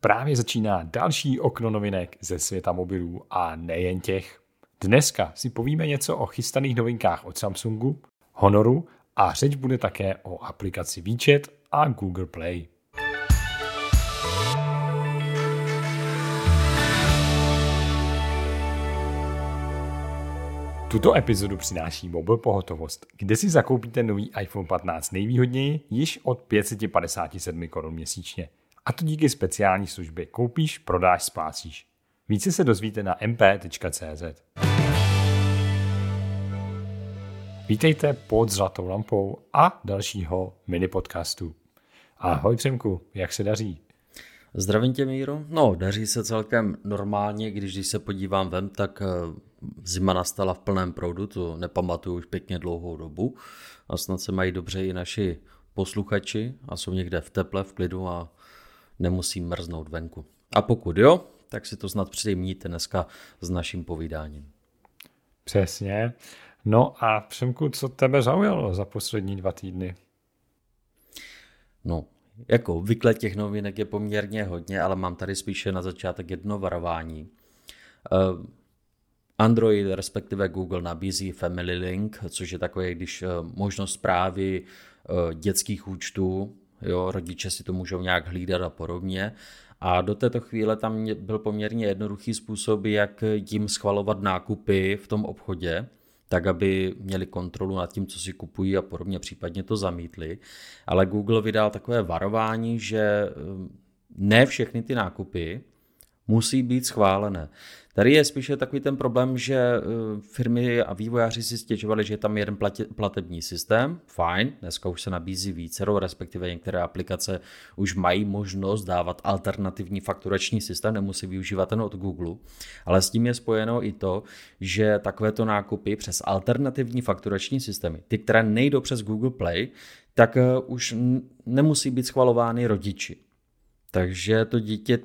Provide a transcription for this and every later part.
Právě začíná další okno novinek ze světa mobilů a nejen těch. Dneska si povíme něco o chystaných novinkách od Samsungu, Honoru a řeč bude také o aplikaci WeChat a Google Play. Tuto epizodu přináší Mobil Pohotovost, kde si zakoupíte nový iPhone 15 nejvýhodněji již od 557 korun měsíčně. A to díky speciální službě Koupíš, prodáš, splácíš. Více se dozvíte na mp.cz. Vítejte pod Zlatou lampou a dalšího mini podcastu. Ahoj Přemku, jak se daří? Zdravím tě, Míro. No, daří se celkem normálně, když, když se podívám ven, tak eh, zima nastala v plném proudu, to nepamatuju už pěkně dlouhou dobu. A snad se mají dobře i naši posluchači a jsou někde v teple, v klidu a nemusí mrznout venku. A pokud jo, tak si to snad přijmíte dneska s naším povídáním. Přesně. No a Přemku, co tebe zaujalo za poslední dva týdny? No, jako obvykle těch novinek je poměrně hodně, ale mám tady spíše na začátek jedno varování. Eh, Android, respektive Google, nabízí Family Link, což je takové, když eh, možnost zprávy eh, dětských účtů, jo, rodiče si to můžou nějak hlídat a podobně. A do této chvíle tam byl poměrně jednoduchý způsob, jak jim schvalovat nákupy v tom obchodě, tak aby měli kontrolu nad tím, co si kupují a podobně, případně to zamítli. Ale Google vydal takové varování, že eh, ne všechny ty nákupy musí být schválené. Tady je spíše takový ten problém, že eh, firmy a vývojáři si stěžovali, že je tam jeden platební systém, fajn, dneska už se nabízí více, respektive některé aplikace už mají možnost dávat alternativní fakturační systém, nemusí využívat ten od Google, ale s tím je spojeno i to, že takovéto nákupy přes alternativní fakturační systémy, ty, které nejdou přes Google Play, tak eh, už nemusí být schvalovány rodiči. Takže to dítě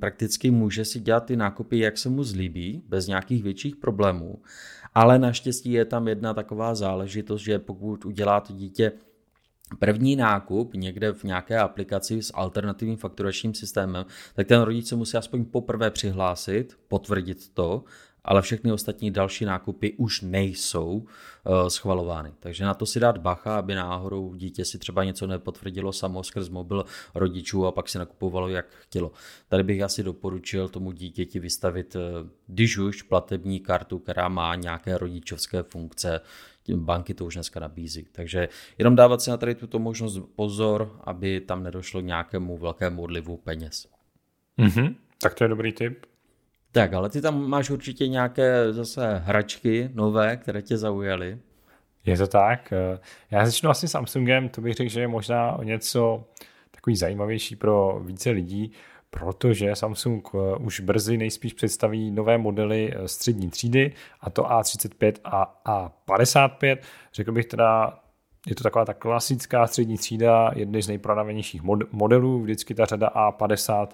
prakticky může si dělat ty nákupy, jak se mu zlíbí, bez nějakých větších problémů. Ale naštěstí je tam jedna taková záležitost, že pokud udělá to dítě první nákup někde v nějaké aplikaci s alternativním fakturačním systémem, tak ten rodič se musí aspoň poprvé přihlásit, potvrdit to ale všechny ostatní další nákupy už nejsou uh, schvalovány. Takže na to si dát bacha, aby náhodou dítě si třeba něco nepotvrdilo samo skrz mobil rodičů a pak si nakupovalo, jak chtělo. Tady bych asi doporučil tomu dítěti vystavit, uh, když už, platební kartu, která má nějaké rodičovské funkce, banky to už dneska nabízí. Takže jenom dávat si na tady tuto možnost pozor, aby tam nedošlo k nějakému velkému odlivu peněz. Mm-hmm. Tak to je dobrý tip. Tak, ale ty tam máš určitě nějaké zase hračky nové, které tě zaujaly. Je to tak. Já začnu asi Samsungem, to bych řekl, že je možná o něco takový zajímavější pro více lidí, protože Samsung eh, už brzy nejspíš představí nové modely eh, střední třídy, a to A35 a A55. Řekl bych teda, je to taková ta klasická střední třída, jedny z nejprodávanějších modelů, vždycky ta řada A50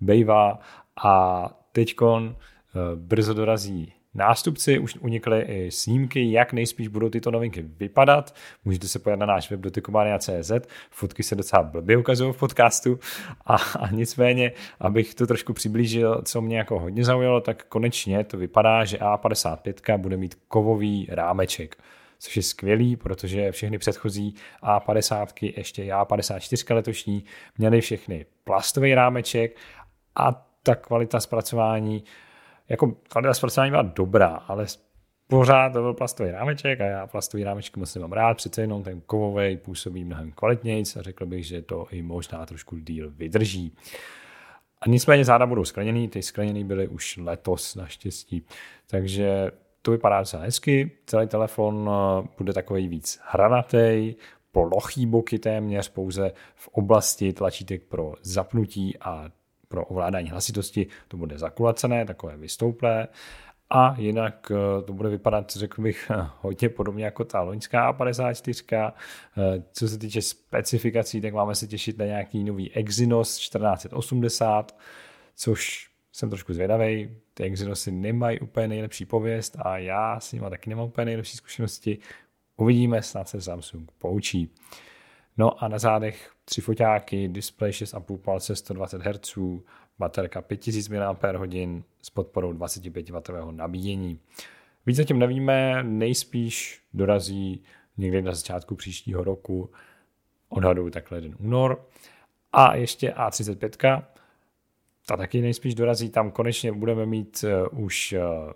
bejvá a teďkon eh, brzo dorazí nástupci, už unikly i snímky, jak nejspíš budou tyto novinky vypadat. Můžete se pojít na náš web dotykomania.cz, fotky se docela blbě ukazují v podcastu a, a nicméně, abych to trošku přiblížil, co mě jako hodně zaujalo, tak konečně to vypadá, že A55 bude mít kovový rámeček což je skvělý, protože všechny předchozí A50, ještě A54 letošní, měly všechny plastový rámeček a ta kvalita zpracování, jako kvalita zpracování byla dobrá, ale pořád to byl plastový rámeček a já plastový rámečky moc nemám rád, přece jenom ten kovový působí mnohem kvalitněji a řekl bych, že to i možná trošku díl vydrží. A nicméně záda budou skleněný, ty skleněný byly už letos naštěstí, takže to vypadá docela hezky, celý telefon eh, bude takový víc hranatý, plochý boky téměř pouze v oblasti tlačítek pro zapnutí a pro ovládání hlasitosti to bude zakulacené, takové vystouplé. A jinak eh, to bude vypadat, řekl bych, hodně podobně jako ta loňská A54. Eh, co se týče specifikací, tak máme se těšit na nějaký nový Exynos 1480, což jsem trošku zvědavý. Ty Exynosy nemají úplně nejlepší pověst a já s nimi taky nemám úplně nejlepší zkušenosti. Uvidíme, snad se Samsung poučí. No a na zádech tři foťáky, displej 6,5 palce 120 Hz, baterka 5000 mAh s podporou 25W nabíjení. Víc zatím nevíme, nejspíš dorazí někdy na začátku příštího roku, odhaduju takhle jeden únor. A ještě A35, ta taky nejspíš dorazí, tam konečně budeme mít uh, už uh,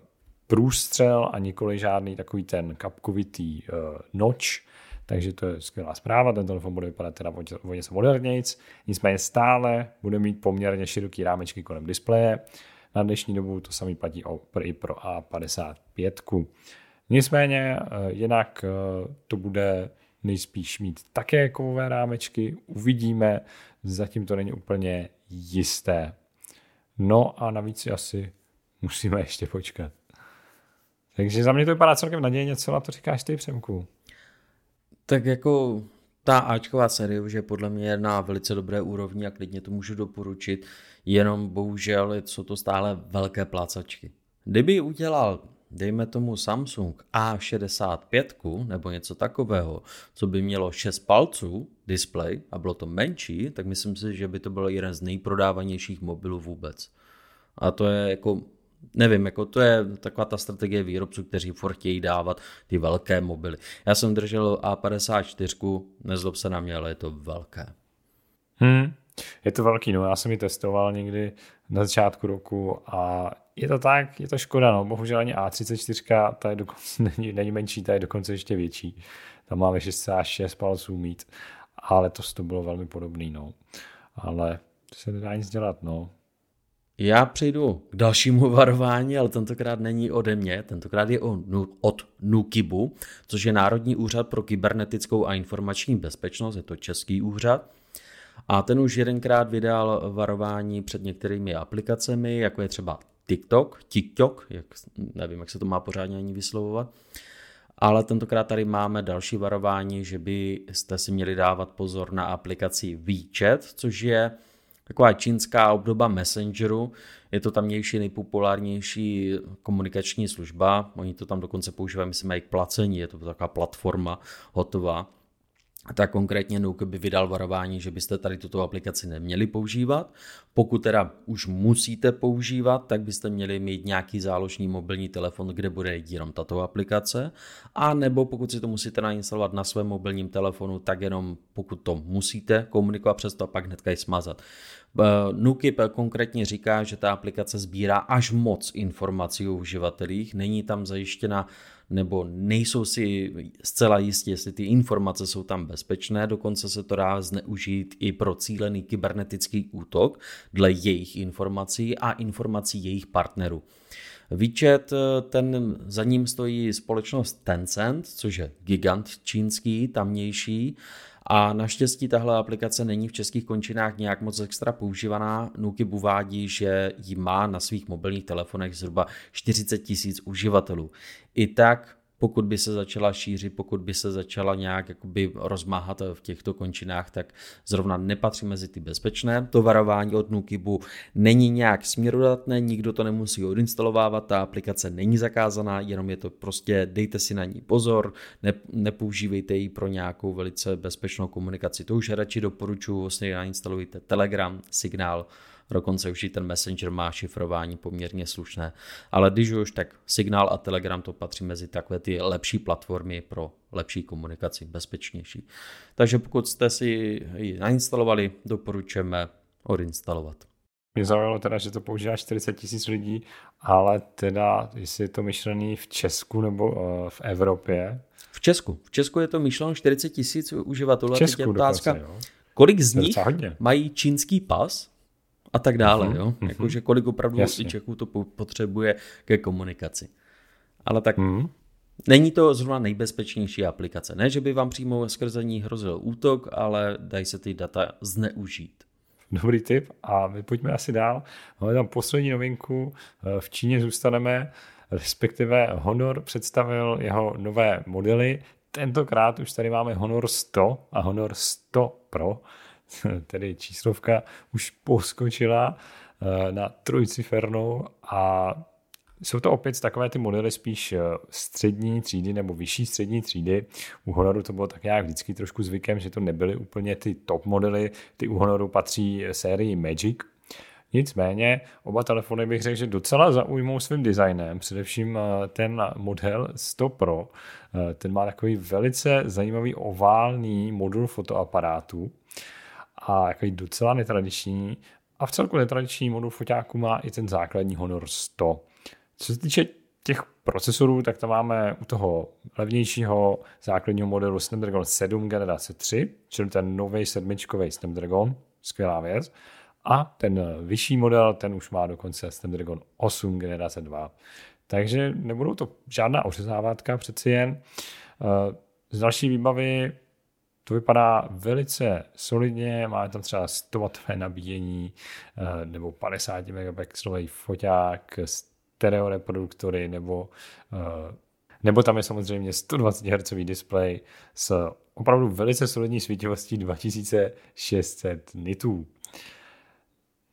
průstřel a nikoli žádný takový ten kapkovitý uh, noč, takže to je skvělá zpráva, ten telefon bude vypadat teda o něco modernějc, nicméně stále bude mít poměrně široký rámečky kolem displeje, na dnešní dobu to samý platí i pro A55. Nicméně jinak to bude nejspíš mít také kovové rámečky, uvidíme, zatím to není úplně jisté. No a navíc asi musíme ještě počkat. Takže za mě to vypadá celkem nadějně, co na to říkáš ty, Přemku? Tak jako ta Ačková série už je podle mě na velice dobré úrovni a klidně to můžu doporučit, jenom bohužel jsou to stále velké plácačky. Kdyby udělal dejme tomu Samsung A65 nebo něco takového, co by mělo 6 palců display a bylo to menší, tak myslím si, že by to byl jeden z nejprodávanějších mobilů vůbec. A to je jako, nevím, jako to je taková ta strategie výrobců, kteří furt chtějí dávat ty velké mobily. Já jsem držel A54, nezlob se na mě, ale je to velké. Hmm, je to velký, no já jsem ji testoval někdy na začátku roku a je to tak, je to škoda, no. Bohužel ani A34, ta je dokonce, není, není menší, ta je dokonce ještě větší. Tam máme 6,6 palců mít, ale to to bylo velmi podobný, no. Ale to se nedá nic dělat, no. Já přejdu k dalšímu varování, ale tentokrát není ode mě, tentokrát je od NUKIBu, což je Národní úřad pro kybernetickou a informační bezpečnost, je to český úřad. A ten už jedenkrát vydal varování před některými aplikacemi, jako je třeba TikTok, TikTok, jak, nevím, jak se to má pořádně ani vyslovovat, ale tentokrát tady máme další varování, že byste si měli dávat pozor na aplikaci WeChat, což je taková čínská obdoba Messengeru. Je to tamnější nejpopulárnější komunikační služba. Oni to tam dokonce používají, myslím, i k placení. Je to taková platforma hotová tak konkrétně Nuke by vydal varování, že byste tady tuto aplikaci neměli používat. Pokud teda už musíte používat, tak byste měli mít nějaký záložní mobilní telefon, kde bude jenom tato aplikace. A nebo pokud si to musíte nainstalovat na svém mobilním telefonu, tak jenom pokud to musíte komunikovat přes to a pak hnedka ji smazat. Eh, Nukip konkrétně říká, že ta aplikace sbírá až moc informací o uživatelích, není tam zajištěna nebo nejsou si zcela jistí, jestli ty informace jsou tam bezpečné, dokonce se to dá zneužít i pro cílený kybernetický útok dle jejich informací a informací jejich partnerů. Výčet, eh, ten za ním stojí společnost Tencent, což je gigant čínský, tamnější, a naštěstí tahle aplikace není v českých končinách nějak moc extra používaná. Nukib uvádí, že ji má na svých mobilních telefonech zhruba 40 tisíc uživatelů. I tak pokud by se začala šířit, pokud by se začala nějak jakoby rozmáhat v těchto končinách, tak zrovna nepatří mezi ty bezpečné. To varování od Nukibu není nějak směrodatné, nikdo to nemusí odinstalovávat, ta aplikace není zakázaná, jenom je to prostě, dejte si na ní pozor, ne, nepoužívejte ji pro nějakou velice bezpečnou komunikaci. To už radši doporučuji, vlastně nainstalujte Telegram, Signál, dokonce už i ten Messenger má šifrování poměrně slušné. Ale když už, tak Signál a Telegram to patří mezi takové ty lepší platformy pro lepší komunikaci, bezpečnější. Takže pokud jste si ji nainstalovali, doporučujeme odinstalovat. Mě zaujalo teda, že to používá 40 tisíc lidí, ale teda, jestli je to myšlený v Česku nebo uh, v Evropě? V Česku. V Česku je to myšleno 40 tisíc uživatelů. V Česku otázka, dokonce, jo. kolik z nich mají čínský pas a tak dále. Mm-hmm. Jo? Mhm. Jakože kolik opravdu Jasně. Čechů to potřebuje ke komunikaci. Ale tak mm-hmm. není to zrovna nejbezpečnější aplikace. Ne, že by vám přímo skrze ní hrozil útok, ale dají se ty data zneužít. Dobrý tip a my pojďme asi dál. Máme tam poslední novinku. V Číně zůstaneme, respektive Honor představil jeho nové modely. Tentokrát už tady máme Honor 100 a Honor 100 Pro tedy číslovka, už poskočila eh, na trojcifernou a Jsou to opět takové ty modely spíš střední třídy nebo vyšší střední třídy. U Honoru to bylo tak nějak vždycky trošku zvykem, že to nebyly úplně ty top modely. Ty u Honoru patří sérii Magic, Nicméně oba telefony bych řekl, že docela zaujmou svým designem, především eh, ten model 100 Pro, eh, ten má takový velice zajímavý oválný modul fotoaparátu a takový docela netradiční a v celku netradiční modul foťáku má i ten základní Honor 100. Co se týče těch procesorů, tak tam máme u toho levnějšího základního modelu Snapdragon 7 generace 3, čili ten nový sedmičkový Snapdragon, skvělá věc. A ten vyšší model, ten už má dokonce Snapdragon 8 generace 2. Takže nebudou to žádná ořezávátka, přeci jen. Eh, z další výbavy to vypadá velice solidně, má tam třeba 100 W nabíjení eh, nebo 50 megapixelový foťák, stereo reproduktory nebo, eh, nebo tam je samozřejmě 120 Hz display s opravdu velice solidní svítivostí 2600 nitů.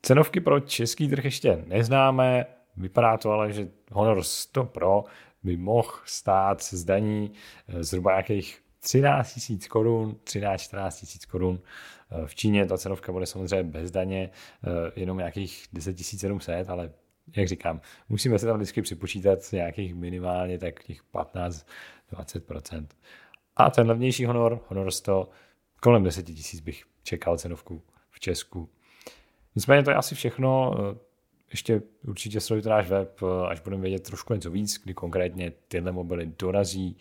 Cenovky pro český trh ještě neznáme, vypadá to ale, že Honor 100 Pro by mohl stát z daní eh, zhruba nějakých 13 000 korun, 13-14 000 korun. Eh, v Číně ta cenovka bude samozřejmě bez daně, eh, jenom nějakých 10 700, ale jak říkám, musíme se tam vždycky připočítat nějakých minimálně tak těch 15-20%. A ten levnější Honor, Honor 100, kolem 10 000 bych čekal cenovku v Česku. Nicméně to je asi všechno. Eh, ještě určitě sledujte náš web, až budeme vědět trošku něco víc, kdy konkrétně tyhle mobily dorazí.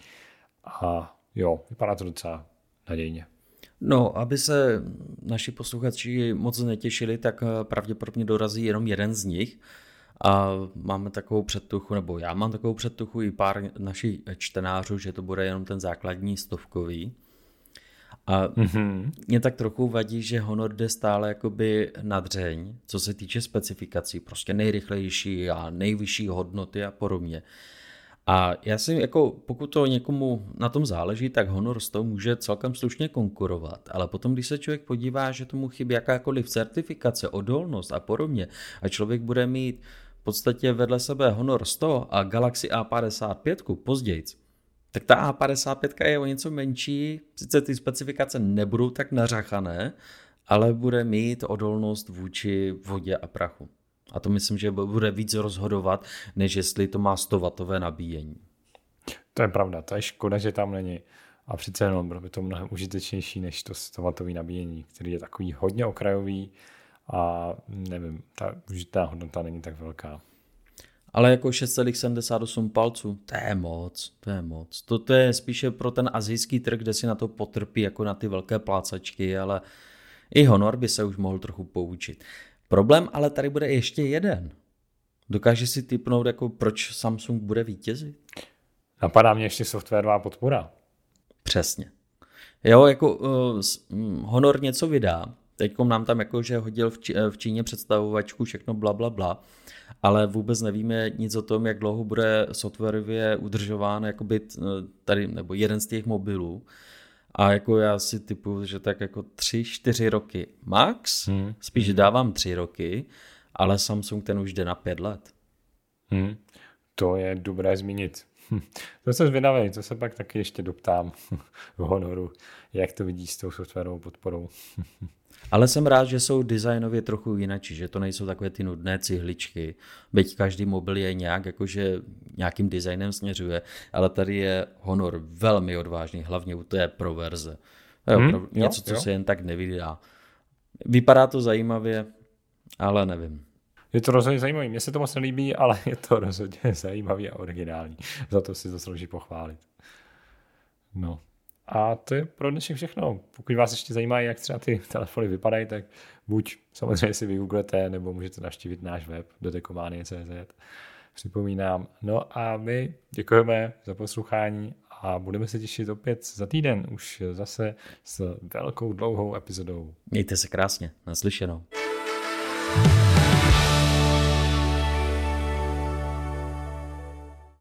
A jo, vypadá to docela nadějně. No, aby se naši posluchači moc netěšili, tak eh, pravděpodobně dorazí jenom jeden z nich. A máme takovou předtuchu, nebo já mám takovou předtuchu i pár našich čtenářů, že to bude jenom ten základní stovkový. A mm-hmm. mě tak trochu vadí, že Honor jde stále jakoby na dřeň, co se týče specifikací, prostě nejrychlejší a nejvyšší hodnoty a podobně. A já si jako, pokud to někomu na tom záleží, tak Honor s může celkem slušně konkurovat, ale potom, když se člověk podívá, že tomu chybí jakákoliv certifikace, odolnost a podobně, a člověk bude mít v podstatě vedle sebe Honor 100 a Galaxy A55 později, tak ta A55 je o něco menší, sice ty specifikace nebudou tak nařachané, ale bude mít odolnost vůči vodě a prachu. A to myslím, že bude víc rozhodovat, než jestli to má 100 W nabíjení. To je pravda, to je škoda, že tam není. A přece jenom bylo by to mnohem užitečnější než to 100 W nabíjení, který je takový hodně okrajový a nevím, ta užitá hodnota není tak velká. Ale jako 6,78 palců, to je moc, to je moc. To, to je spíše pro ten azijský trh, kde si na to potrpí jako na ty velké plácačky, ale i Honor by se už mohl trochu poučit. Problém ale tady bude ještě jeden. Dokáže si typnout, jako proč Samsung bude vítězit? Napadá mě ještě softwarová podpora. Přesně. Jo, jako uh, Honor něco vydá, teď nám tam jako, že hodil v, Čí, v Číně představovačku, všechno bla, bla, bla ale vůbec nevíme nic o tom, jak dlouho bude softwarově udržován jakoby tady, nebo jeden z těch mobilů. A jako já si typu, že tak jako tři, čtyři roky max, hmm. spíš hmm. dávám tři roky, ale Samsung ten už jde na pět let. Hmm. To je dobré zmínit. Hm. To jsem zvědavý, to se pak taky ještě doptám v Honoru, jak to vidí s tou softwarovou podporou. Ale jsem rád, že jsou designově trochu jinak, že to nejsou takové ty nudné cihličky, byť každý mobil je nějak, jakože nějakým designem směřuje, ale tady je Honor velmi odvážný, hlavně u té pro verze. Jo, hmm, pro, něco, co jo. se jen tak nevydá. Vypadá to zajímavě, ale nevím. Je to rozhodně zajímavý. Mně se to moc nelíbí, ale je to rozhodně zajímavý a originální. Za to si zaslouží pochválit. No. A to je pro dnešek všechno. Pokud vás ještě zajímá, jak třeba ty telefony vypadají, tak buď samozřejmě si vygooglete, nebo můžete navštívit náš web dotekománie.cz. Připomínám. No a my děkujeme za poslouchání a budeme se těšit opět za týden, už zase s velkou dlouhou epizodou. Mějte se krásně, naslyšenou.